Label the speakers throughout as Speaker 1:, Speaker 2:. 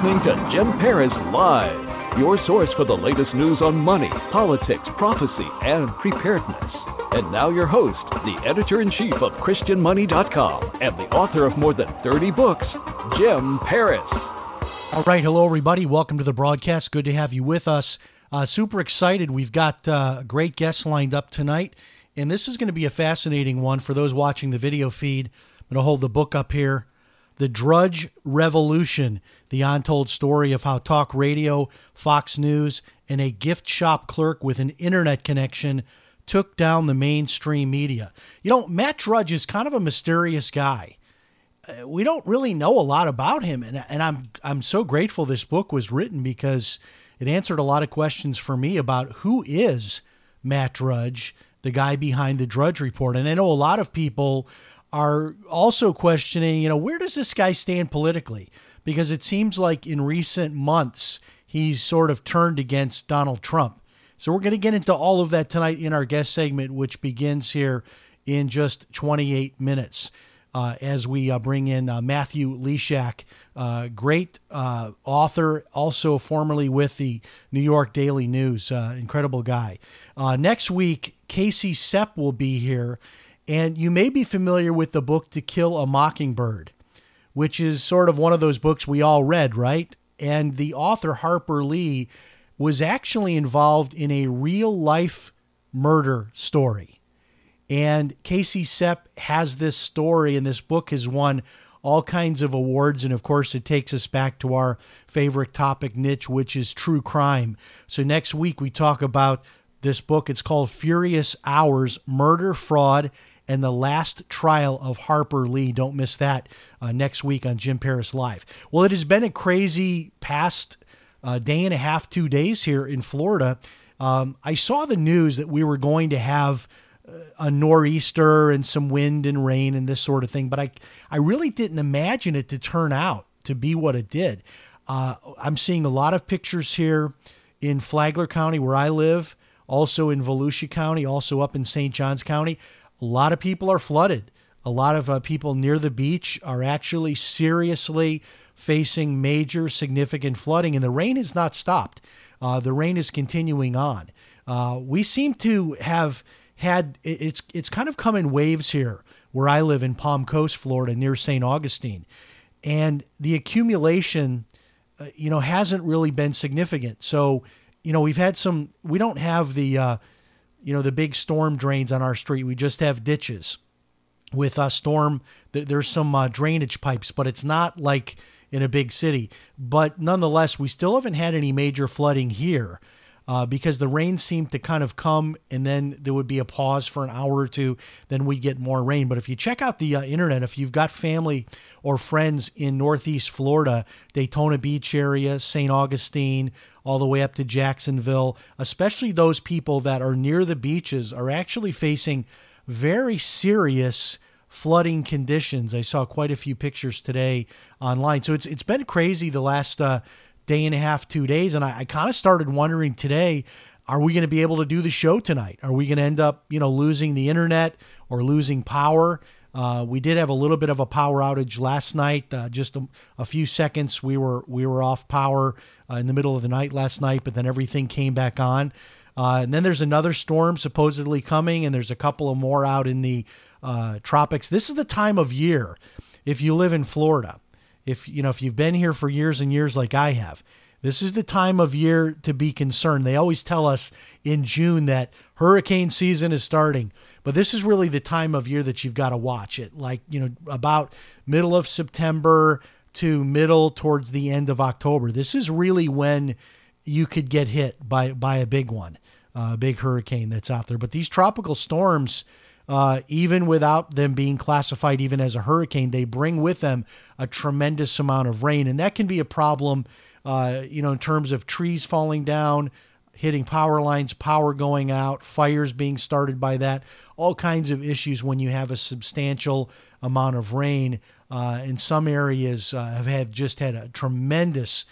Speaker 1: Listening to Jim Paris Live, your source for the latest news on money, politics, prophecy, and preparedness. And now your host, the editor in chief of ChristianMoney.com and the author of more than 30 books, Jim Paris.
Speaker 2: All right, hello everybody. Welcome to the broadcast. Good to have you with us. Uh, super excited. We've got uh, great guests lined up tonight, and this is going to be a fascinating one for those watching the video feed. I'm going to hold the book up here. The Drudge Revolution, the untold story of how talk radio, Fox News, and a gift shop clerk with an internet connection took down the mainstream media. You know, Matt Drudge is kind of a mysterious guy. Uh, we don't really know a lot about him, and, and I'm I'm so grateful this book was written because it answered a lot of questions for me about who is Matt Drudge, the guy behind the Drudge Report. And I know a lot of people are also questioning, you know, where does this guy stand politically? Because it seems like in recent months he's sort of turned against Donald Trump. So we're going to get into all of that tonight in our guest segment, which begins here in just 28 minutes. Uh, as we uh, bring in uh, Matthew Lysiak, uh, great uh, author, also formerly with the New York Daily News, uh, incredible guy. next week, Casey Cep will be here, and you may be familiar with the book To Kill a Mockingbird, which is sort of one of those books we all read, right? And the author, Harper Lee, was actually involved in a real life murder story. And Casey Cep has this story, and this book has won all kinds of awards. And of course, it takes us back to our favorite topic niche, which is true crime. So next week, we talk about this book. It's called Furious Hours Murder, Fraud, and the Last Trial of Harper Lee. Don't miss that uh, next week on Jim Paris Live. Well, it has been a crazy past uh, day and a half, two days here in Florida. Um, I saw the news that we were going to have a nor'easter and some wind and rain and this sort of thing. But I, I really didn't imagine it to turn out to be what it did. Uh, I'm seeing a lot of pictures here in Flagler County where I live, also in Volusia County, also up in St. Johns County. A lot of people are flooded. A lot of uh, people near the beach are actually seriously facing major significant flooding, and the rain has not stopped. Uh, the rain is continuing on. Uh, we seem to have had it's it's kind of come in waves here where I live in Palm Coast, Florida, near St. Augustine, and the accumulation, uh, you know, hasn't really been significant. So, you know, we've had some. We don't have the, uh, you know, the big storm drains on our street. We just have ditches. With a storm, there's some uh, drainage pipes, but it's not like in a big city. But nonetheless, we still haven't had any major flooding here uh, because the rain seemed to kind of come and then there would be a pause for an hour or two. Then we get more rain. But if you check out the uh, internet, if you've got family or friends in Northeast Florida, Daytona Beach area, St. Augustine, all the way up to Jacksonville, especially those people that are near the beaches are actually facing very serious flooding conditions. I saw quite a few pictures today online. So it's it's been crazy the last uh, day and a half, two days. And I, I kind of started wondering today, are we going to be able to do the show tonight? Are we going to end up, you know, losing the internet or losing power? Uh, we did have a little bit of a power outage last night. Uh, just a, a, few seconds, we were we were off power uh, in the middle of the night last night, but then everything came back on. Uh, and then there's another storm supposedly coming, and there's a couple of more out in the uh, tropics. This is the time of year, if you live in Florida, if you know if you've been here for years and years like I have, this is the time of year to be concerned. They always tell us in June that hurricane season is starting, but this is really the time of year that you've got to watch it. Like, you know, about middle of September to middle towards the end of October. This is really when you could get hit by by a big one, uh, a big hurricane that's out there. But these tropical storms uh, even without them being classified even as a hurricane, they bring with them a tremendous amount of rain, and that can be a problem. Uh, you know, in terms of trees falling down, hitting power lines, power going out, fires being started by that, all kinds of issues when you have a substantial amount of rain. Uh, in some areas, uh, have had just had a tremendous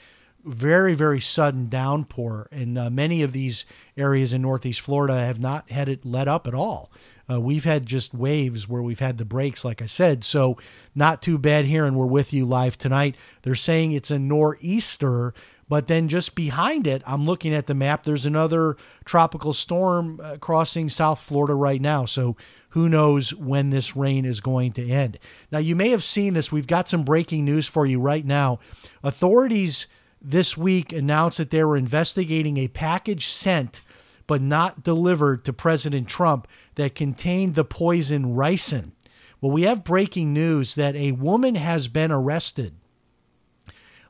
Speaker 2: very, very sudden downpour. And uh, many of these areas in Northeast Florida have not had it let up at all. Uh, we've had just waves where we've had the breaks, like I said. So, not too bad here. And we're with you live tonight. They're saying it's a nor'easter, but then just behind it, I'm looking at the map, there's another tropical storm uh, crossing South Florida right now. So, who knows when this rain is going to end. Now, you may have seen this. We've got some breaking news for you right now. Authorities this week announced that they were investigating a package sent but not delivered to President Trump that contained the poison ricin. Well, we have breaking news that a woman has been arrested.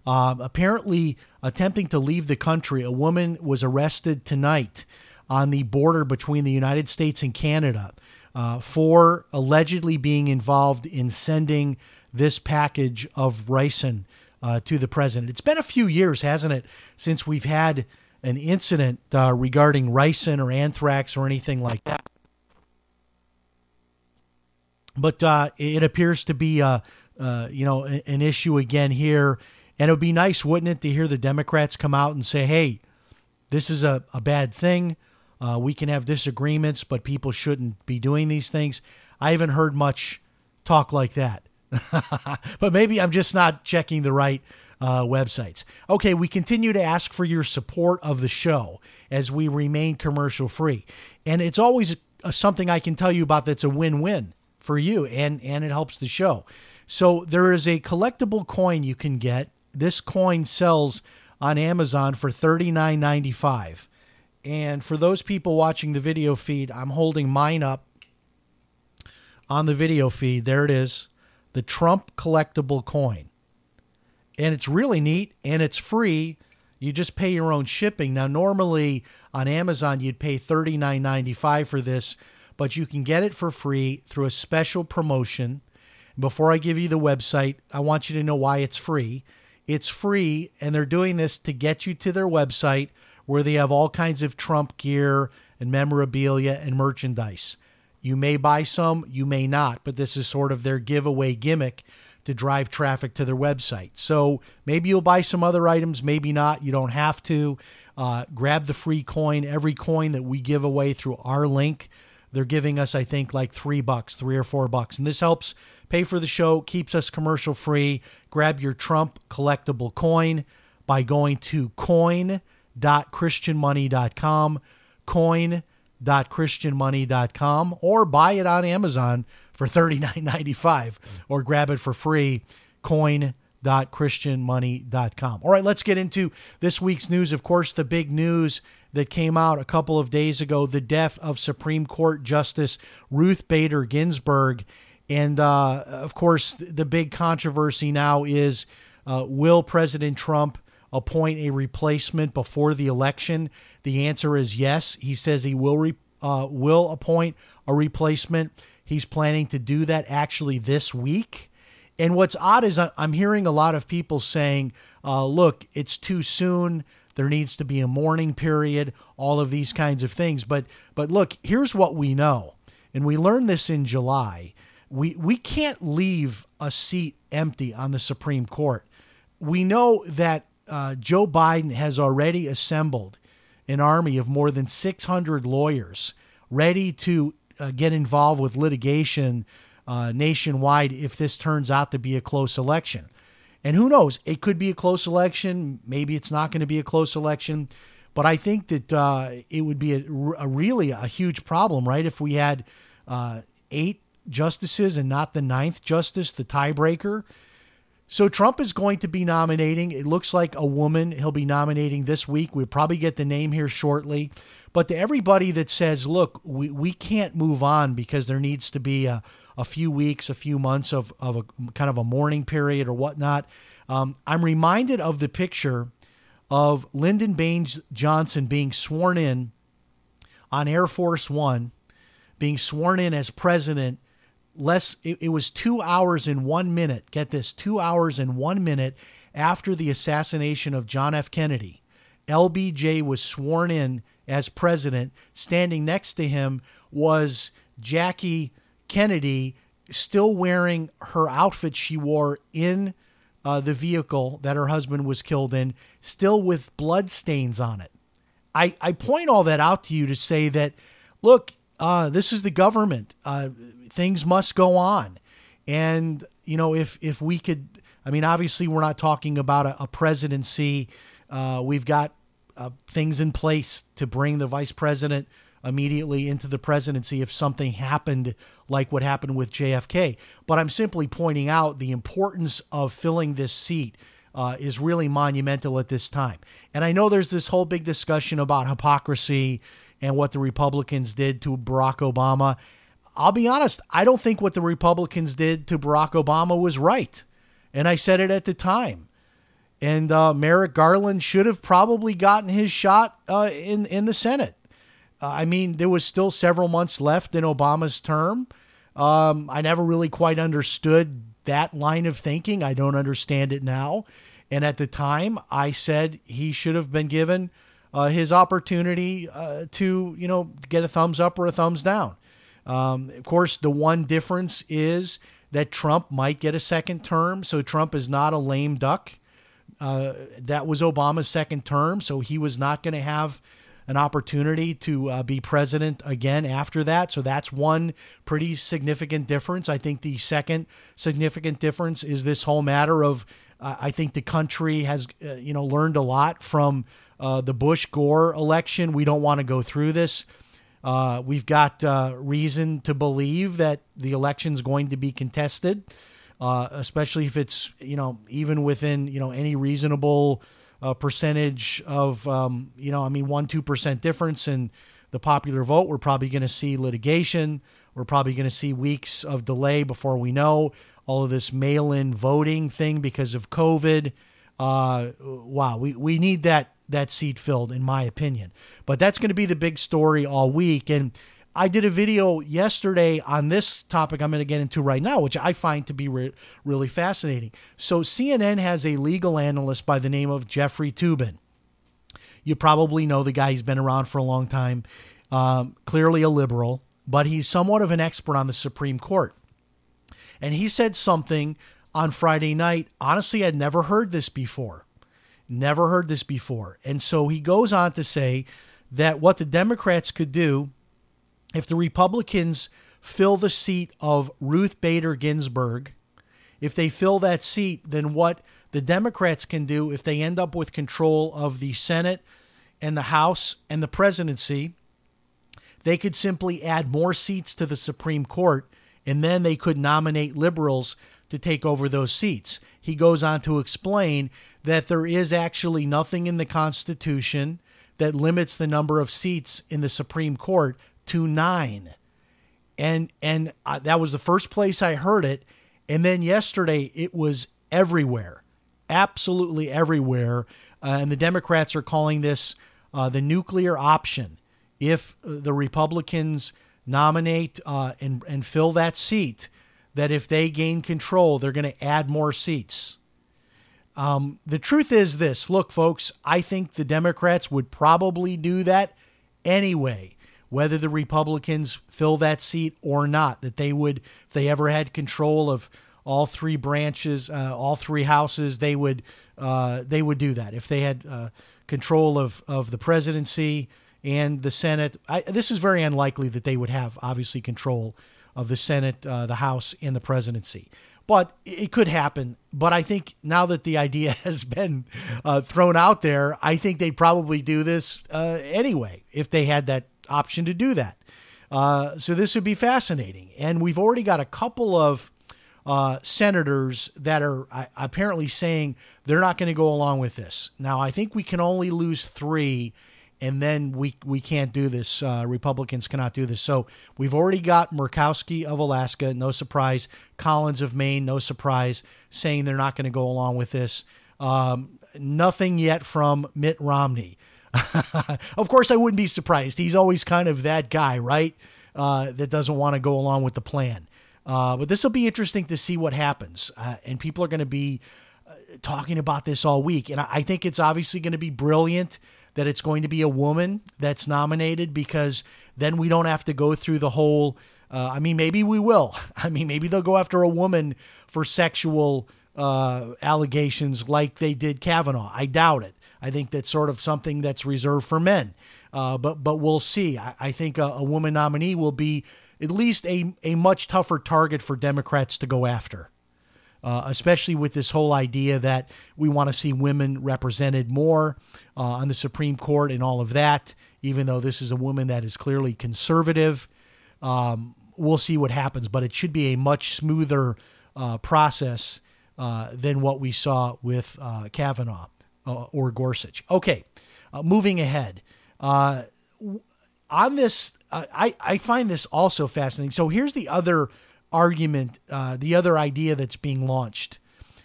Speaker 2: Uh, apparently, attempting to leave the country, a woman was arrested tonight on the border between the United States and Canada uh, for allegedly being involved in sending this package of ricin uh, to the president. It's been a few years, hasn't it, since we've had an incident uh, regarding ricin or anthrax or anything like that. But uh, it appears to be, uh, uh, you know, an issue again here. And it would be nice, wouldn't it, to hear the Democrats come out and say, hey, this is a, a bad thing. Uh, we can have disagreements, but people shouldn't be doing these things. I haven't heard much talk like that. but maybe I'm just not checking the right uh, websites. Okay, we continue to ask for your support of the show as we remain commercial free. And it's always a, something I can tell you about that's a win win for you and, and it helps the show. So there is a collectible coin you can get. This coin sells on Amazon for $39.95. And for those people watching the video feed, I'm holding mine up on the video feed. There it is the Trump collectible coin. And it's really neat and it's free. You just pay your own shipping. Now, normally on Amazon, you'd pay $39.95 for this, but you can get it for free through a special promotion. Before I give you the website, I want you to know why it's free. It's free, and they're doing this to get you to their website where they have all kinds of Trump gear and memorabilia and merchandise. You may buy some, you may not, but this is sort of their giveaway gimmick to drive traffic to their website. So maybe you'll buy some other items, maybe not. You don't have to. Uh, grab the free coin. Every coin that we give away through our link, they're giving us, I think, like three bucks, three or four bucks. And this helps pay for the show, keeps us commercial free. Grab your Trump collectible coin by going to coin.christianmoney.com. Coin christianmoney.com or buy it on Amazon for $39.95 or grab it for free coin.christianmoney.com. All right, let's get into this week's news. Of course, the big news that came out a couple of days ago the death of Supreme Court Justice Ruth Bader Ginsburg. And uh, of course, the big controversy now is uh, will President Trump appoint a replacement before the election? The answer is yes. He says he will re, uh, will appoint a replacement. He's planning to do that actually this week. And what's odd is I'm hearing a lot of people saying, uh, "Look, it's too soon. There needs to be a mourning period. All of these kinds of things." But but look, here's what we know, and we learned this in July. We we can't leave a seat empty on the Supreme Court. We know that uh, Joe Biden has already assembled an army of more than 600 lawyers ready to uh, get involved with litigation uh, nationwide if this turns out to be a close election. And who knows? It could be a close election. Maybe it's not going to be a close election. But I think that uh, it would be a, a, really a huge problem, right? If we had uh, eight justices and not the ninth justice, the tiebreaker. So Trump is going to be nominating. It looks like a woman he'll be nominating this week. We'll probably get the name here shortly. But to everybody that says, look, we, we can't move on because there needs to be a, a few weeks, a few months of, of a kind of a mourning period or whatnot, um, I'm reminded of the picture of Lyndon Baines Johnson being sworn in on Air Force One being sworn in as president less it, it, was two hours and one minute. Get this two hours and one minute after the assassination of john f. Kennedy lbj was sworn in as president. Standing next to him was jackie kennedy still wearing her outfit she wore in uh, the vehicle that her husband was killed in still with blood stains on it. I, I point all that out to you to say that look uh, this is the government. Uh, things must go on. And, you know, if, if we could, I mean, obviously, we're not talking about a, a presidency. Uh, we've got uh, things in place to bring the vice president immediately into the presidency if something happened like what happened with JFK. But I'm simply pointing out the importance of filling this seat. Uh, is really monumental at this time. And I know there's this whole big discussion about hypocrisy and what the Republicans did to Barack Obama. I'll be honest, I don't think what the Republicans did to Barack Obama was right. And I said it at the time. And uh, Merrick Garland should have probably gotten his shot uh, in, in the Senate. I mean, there was still several months left in Obama's term. Um, I never really quite understood that line of thinking. I don't understand it now. And at the time, I said he should have been given uh, his opportunity uh, to you know get a thumbs up or a thumbs down. Um, of course, the one difference is that Trump might get a second term, so Trump is not a lame duck. Uh, that was Obama's second term, so he was not going to have an opportunity to uh, be president again after that. So that's one pretty significant difference. I think the second significant difference is this whole matter of uh, I think the country has uh, you know learned a lot from uh, the Bush Gore election. We don't want to go through this. Uh, we've got uh, reason to believe that the election is going to be contested, uh, especially if it's you know even within you know any reasonable uh, percentage of um, you know I mean one two percent difference in the popular vote. We're probably going to see litigation. We're probably going to see weeks of delay before we know all of this mail-in voting thing because of COVID. Uh, wow, we, we need that that seat filled, in my opinion. But that's going to be the big story all week. And I did a video yesterday on this topic I'm going to get into right now, which I find to be re- really fascinating. So, CNN has a legal analyst by the name of Jeffrey Toobin. You probably know the guy, he's been around for a long time, um, clearly a liberal, but he's somewhat of an expert on the Supreme Court. And he said something on Friday night. Honestly, I'd never heard this before. Never heard this before. And so he goes on to say that what the Democrats could do if the Republicans fill the seat of Ruth Bader Ginsburg, if they fill that seat, then what the Democrats can do if they end up with control of the Senate and the House and the presidency, they could simply add more seats to the Supreme Court and then they could nominate liberals to take over those seats. He goes on to explain that there is actually nothing in the Constitution that limits the number of seats in the Supreme Court to nine. And and uh, that was the first place I heard it. And then yesterday it was everywhere, absolutely everywhere. Uh, and the Democrats are calling this uh, the nuclear option. If uh, the Republicans nominate uh, and and fill that seat, that if they gain control, they're going to add more seats. Um, the truth is this look, folks, I think the Democrats would probably do that anyway, whether the Republicans fill that seat or not, that they would, if they ever had control of all three branches, uh, all three houses, they would, uh, they would do that. If they had uh, control of, of the presidency and the Senate, I, this is very unlikely that they would have, obviously, control of the Senate, uh, the House, and the presidency but it could happen. But I think now that the idea has been uh, thrown out there, I think they'd probably do this uh, anyway if they had that option to do that. Uh, so this would be fascinating. And we've already got a couple of uh, senators that are uh, apparently saying they're not going to go along with this. Now, I think we can only lose three and then we we can't do this. Uh, Republicans cannot do this. So we've already got Murkowski of Alaska, no surprise. Collins of Maine, no surprise, saying they're not going to go along with this. Um, nothing yet from Mitt Romney. of course, I wouldn't be surprised. He's always kind of that guy, right? uh, that doesn't want to go along with the plan. Uh, but this will be interesting to see what happens. Uh, and people are going to be uh, talking about this all week. And I, I think it's obviously going to be brilliant that it's going to be a woman that's nominated because then we don't have to go through the whole. Uh, I mean, maybe we will. I mean, maybe they'll go after a woman for sexual uh, allegations like they did Kavanaugh. I doubt it. I think that's sort of something that's reserved for men. Uh, but but we'll see. I, I think a, a, woman nominee will be at least a, a much tougher target for Democrats to go after, uh, especially with this whole idea that we want to see women represented more uh, on the Supreme Court and all of that, even though this is a woman that is clearly conservative. Um, we'll see what happens, but it should be a much smoother uh, process uh, than what we saw with uh, Kavanaugh uh, or Gorsuch. Okay, moving ahead on this, I, I find this also fascinating. So here's the other argument, uh, the other idea that's being launched.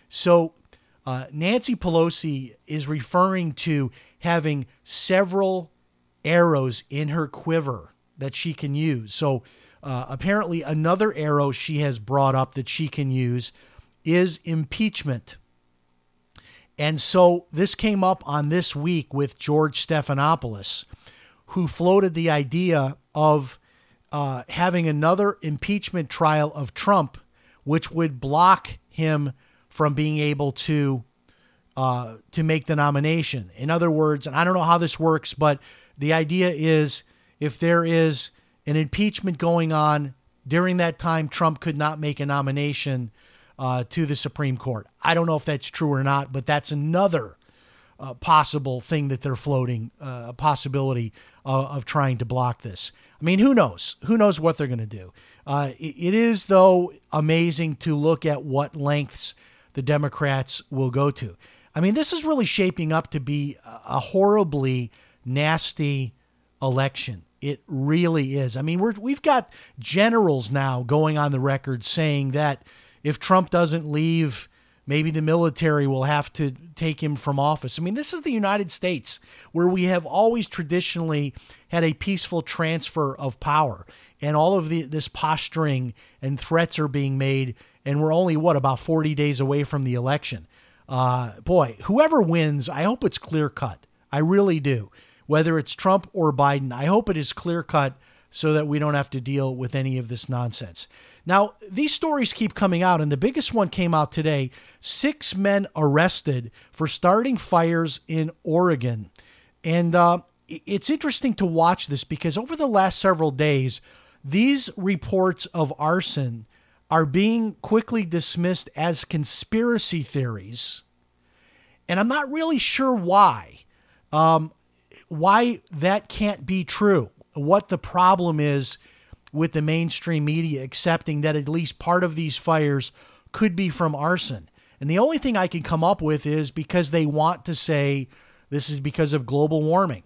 Speaker 2: So uh, Nancy Pelosi is referring to having several arrows in her quiver that she can use. So uh, apparently, another arrow she has brought up that she can use is impeachment. And so this came up on this week with George Stephanopoulos, who floated the idea of uh, having another impeachment trial of Trump, which would block him from being able to uh, to make the nomination. In other words, and I don't know how this works, but the idea is if there is an impeachment going on during that time, Trump could not make a nomination uh, to the Supreme Court. I don't know if that's true or not, but that's another uh, possible thing that they're floating, uh, a possibility of, of, trying to block this. I mean, who knows? Who knows what they're going to do? Uh, it, it is, though, amazing to look at what lengths the Democrats will go to. I mean, this is really shaping up to be a horribly nasty election. It really is. I mean, we're, we've got generals now going on the record saying that if Trump doesn't leave, maybe the military will have to take him from office. I mean, this is the United States where we have always traditionally had a peaceful transfer of power, and all of the, this posturing and threats are being made, and we're only what about 40 days away from the election. Uh, boy, whoever wins, I hope it's clear cut. I really do. Whether it's Trump or Biden, I hope it is clear cut so that we don't have to deal with any of this nonsense. Now, these stories keep coming out, and the biggest one came out today six men arrested for starting fires in Oregon. And uh, it's interesting to watch this because over the last several days, these reports of arson are being quickly dismissed as conspiracy theories. And I'm not really sure why. Um, why that can't be true what the problem is with the mainstream media accepting that at least part of these fires could be from arson. And the only thing I can come up with is because they want to say this is because of global warming.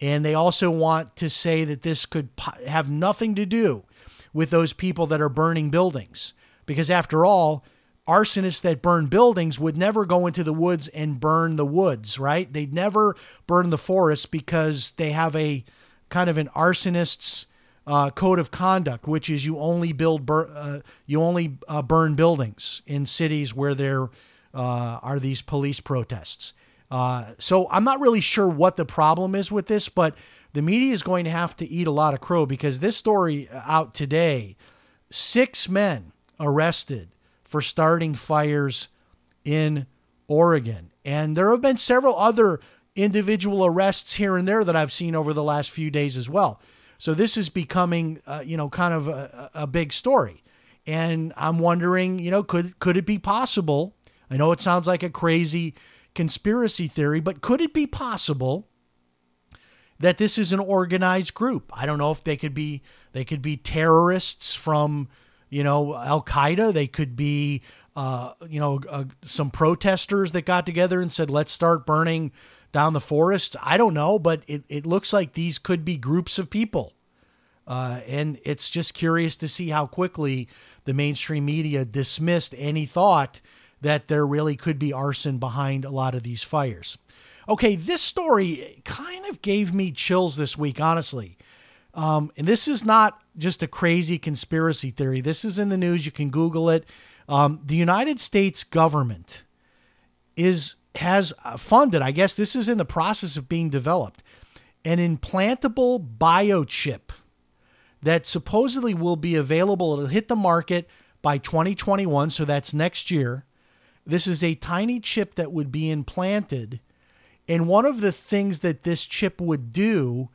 Speaker 2: And they also want to say that this could have nothing to do with those people that are burning buildings. Because after all, arsonists that burn buildings would never go into the woods and burn the woods, right? They'd never burn the forest because they have a kind of an arsonist's uh, code of conduct, which is you only build bur- uh, you only uh, burn buildings in cities where there uh, are these police protests. Uh, so I'm not really sure what the problem is with this, but the media is going to have to eat a lot of crow because this story out today: six men arrested for starting fires in Oregon, and there have been several other individual arrests here and there that I've seen over the last few days as well. So this is becoming, uh, you know, kind of a, a big story. And I'm wondering, you know, could could it be possible? I know it sounds like a crazy conspiracy theory, but could it be possible that this is an organized group? I don't know if they could be they could be terrorists from, you know, Al Qaeda. They could be, uh, you know, uh, some protesters that got together and said, "Let's start burning down the forest. I don't know, but it, it looks like these could be groups of people. Uh, and it's just curious to see how quickly the mainstream media dismissed any thought that there really could be arson behind a lot of these fires. Okay, this story kind of gave me chills this week, honestly. Um, and this is not just a crazy conspiracy theory. This is in the news. You can Google it. Um, the United States government is has uh, funded. I guess this is in the process of being developed. An implantable biochip that supposedly will be available. It'll hit the market by 2021, so that's next year. This is a tiny chip that would be implanted. And one of the things that this chip would do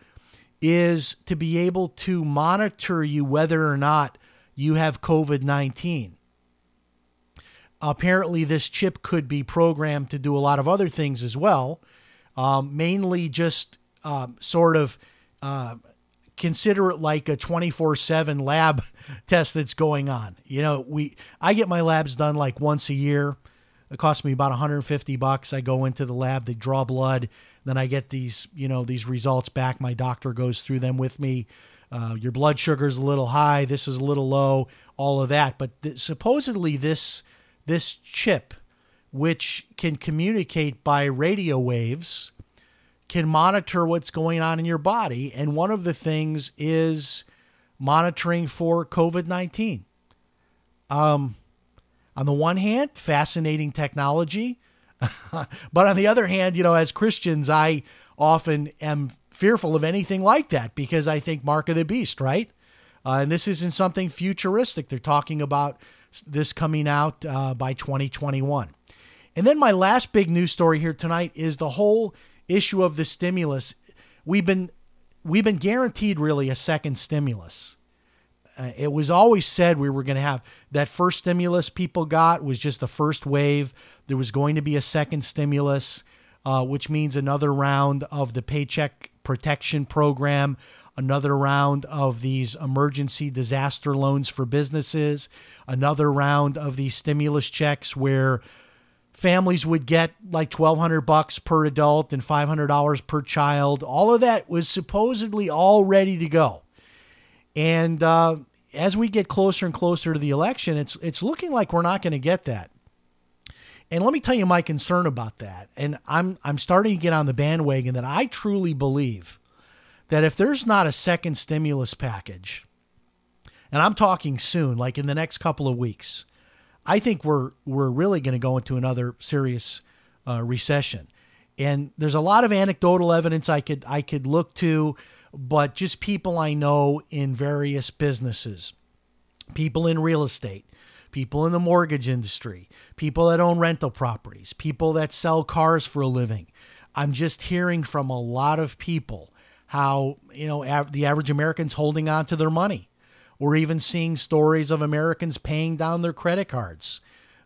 Speaker 2: is to be able to monitor you whether or not you have COVID 19. Apparently, this chip could be programmed to do a lot of other things as well, um, mainly just um, sort of uh, consider it like a 24 7 lab test that's going on. You know, we I get my labs done like once a year. It costs me about 150 bucks. I go into the lab, they draw blood, then I get these, you know, these results back. My doctor goes through them with me. Uh, your blood sugar is a little high. This is a little low. All of that, but th- supposedly this this chip, which can communicate by radio waves, can monitor what's going on in your body. And one of the things is monitoring for COVID 19. Um, on the one hand, fascinating technology. but on the other hand, you know, as Christians, I often am fearful of anything like that because I think Mark of the Beast, right? Uh, and this isn't something futuristic. They're talking about this coming out uh, by 2021. And then my last big news story here tonight is the whole issue of the stimulus. We've been we've been guaranteed really a second stimulus. Uh, it was always said we were going to have that first stimulus people got was just the first wave. There was going to be a second stimulus, uh, which means another round of the Paycheck Protection Program, another round of these emergency disaster loans for businesses, another round of these stimulus checks where families would get like 1200 bucks per adult and $500 per child. All of that was supposedly all ready to go. And uh, as we get closer and closer to the election, it's it's looking like we're not going to get that. And let me tell you my concern about that. And I'm I'm starting to get on the bandwagon that I truly believe that if there's not a second stimulus package, and I'm talking soon, like in the next couple of weeks, I think we're we're really going to go into another serious uh, recession. And there's a lot of anecdotal evidence I could I could look to but just people I know in various businesses, people in real estate, people in the mortgage industry, people that own rental properties, people that sell cars for a living. I'm just hearing from a lot of people how, you know, av- the average American's holding on to their money. We're even seeing stories of Americans paying down their credit cards.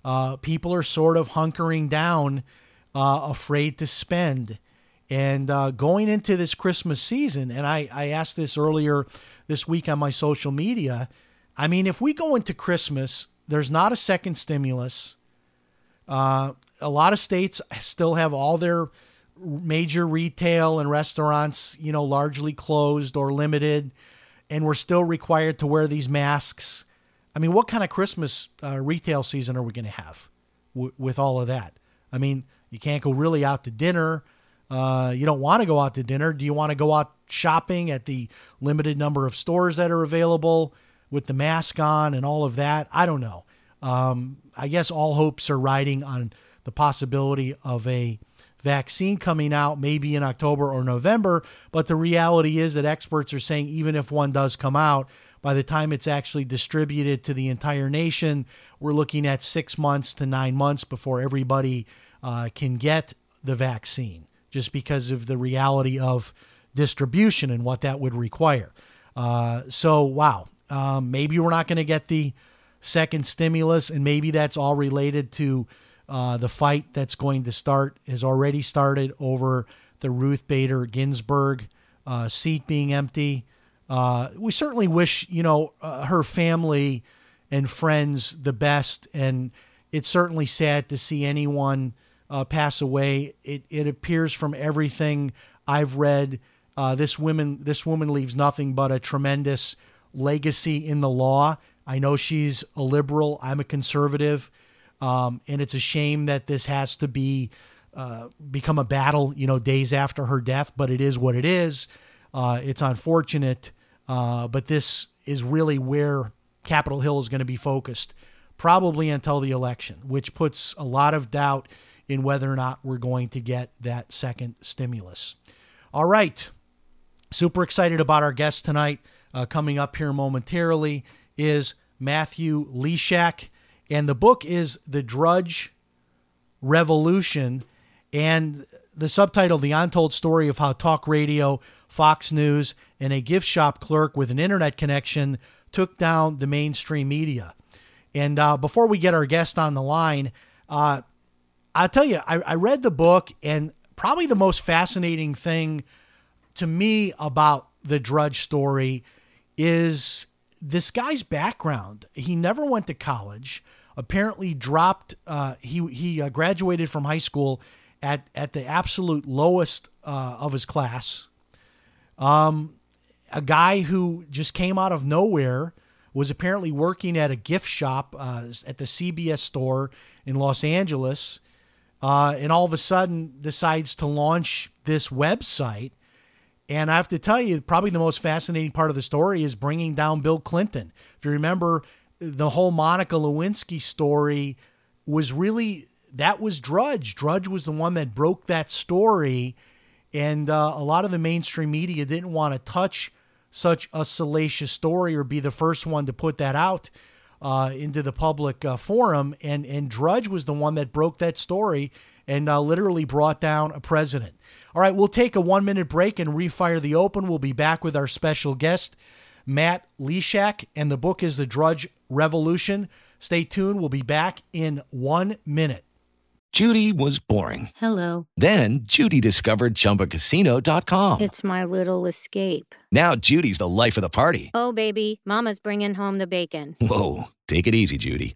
Speaker 2: Uh, people are sort of hunkering down, uh, afraid to spend. And uh, going into this Christmas season, and I, I asked this earlier this week on my social media. I mean, if we go into Christmas, there's not a second stimulus. Uh, a lot of states still have all their major retail and restaurants, you know, largely closed or limited, and we're still required to wear these masks. I mean, what kind of Christmas uh, retail season are we going to have w- with all of that? I mean, you can't go really out to dinner. Uh, you don't want to go out to dinner. Do you want to go out shopping at the limited number of stores that are available with the mask on and all of that? I don't know. Um, I guess all hopes are riding on the possibility of a vaccine coming out maybe in October or November. But the reality is that experts are saying even if one does come out, by the time it's actually distributed to the entire nation, we're looking at six months to nine months before everybody uh, can get the vaccine just because of the reality of distribution and what that would require. Uh, so, wow, um, maybe we're not going to get the second stimulus, and maybe that's all related to uh, the fight that's going to start, has already started over the Ruth Bader Ginsburg uh, seat being empty. Uh, we certainly wish, you know, uh, her family and friends the best, and it's certainly sad to see anyone uh, pass away. It, it appears from everything I've read, this woman this woman leaves nothing but a tremendous legacy in the law. I know she's a liberal. I'm a conservative, um, and it's a shame that this has to be uh, become a battle. You know, days after her death, but it is what it is. Uh, it's unfortunate. Uh, but this is really where Capitol Hill is going to be focused, probably until the election, which puts a lot of doubt in whether or not we're going to get that second stimulus. All right. Super excited about our guest tonight. Uh, coming up here momentarily is Matthew Lysiak. And the book is The Drudge Revolution. And the subtitle, The Untold Story of How Talk Radio, Fox News, and a gift shop clerk with an internet connection took down the mainstream media. And uh, before we get our guest on the line, uh, I'll tell you, I, I read the book, and probably the most fascinating thing to me about the Drudge story is this guy's background. He never went to college. Apparently, dropped. Uh, he he uh, graduated from high school at at the absolute lowest uh, of his class. Um, a guy who just came out of nowhere was apparently working at a gift shop uh, at the CBS store in Los Angeles, uh, and all of a sudden decides to launch this website. And I have to tell you, probably the most fascinating part of the story is bringing down Bill Clinton. If you remember, the whole Monica Lewinsky story was really that was Drudge. Drudge was the one that broke that story, and uh, a lot of the mainstream media didn't want to touch such a salacious story or be the first one to put that out uh, into the public uh, forum. And and Drudge was the one that broke that story and uh, literally brought down a president. All right, we'll take a one minute break and refire the open. We'll be back with our special guest, Matt Lysiak, and the book is The Drudge Revolution. Stay tuned. We'll be back in one minute.
Speaker 3: Judy was boring.
Speaker 4: Hello.
Speaker 3: Then Judy discovered ChumbaCasino.com.
Speaker 4: It's my little escape.
Speaker 3: Now Judy's the life of the party.
Speaker 4: Oh, baby, Mama's bringing home the bacon.
Speaker 3: Whoa, take it easy, Judy.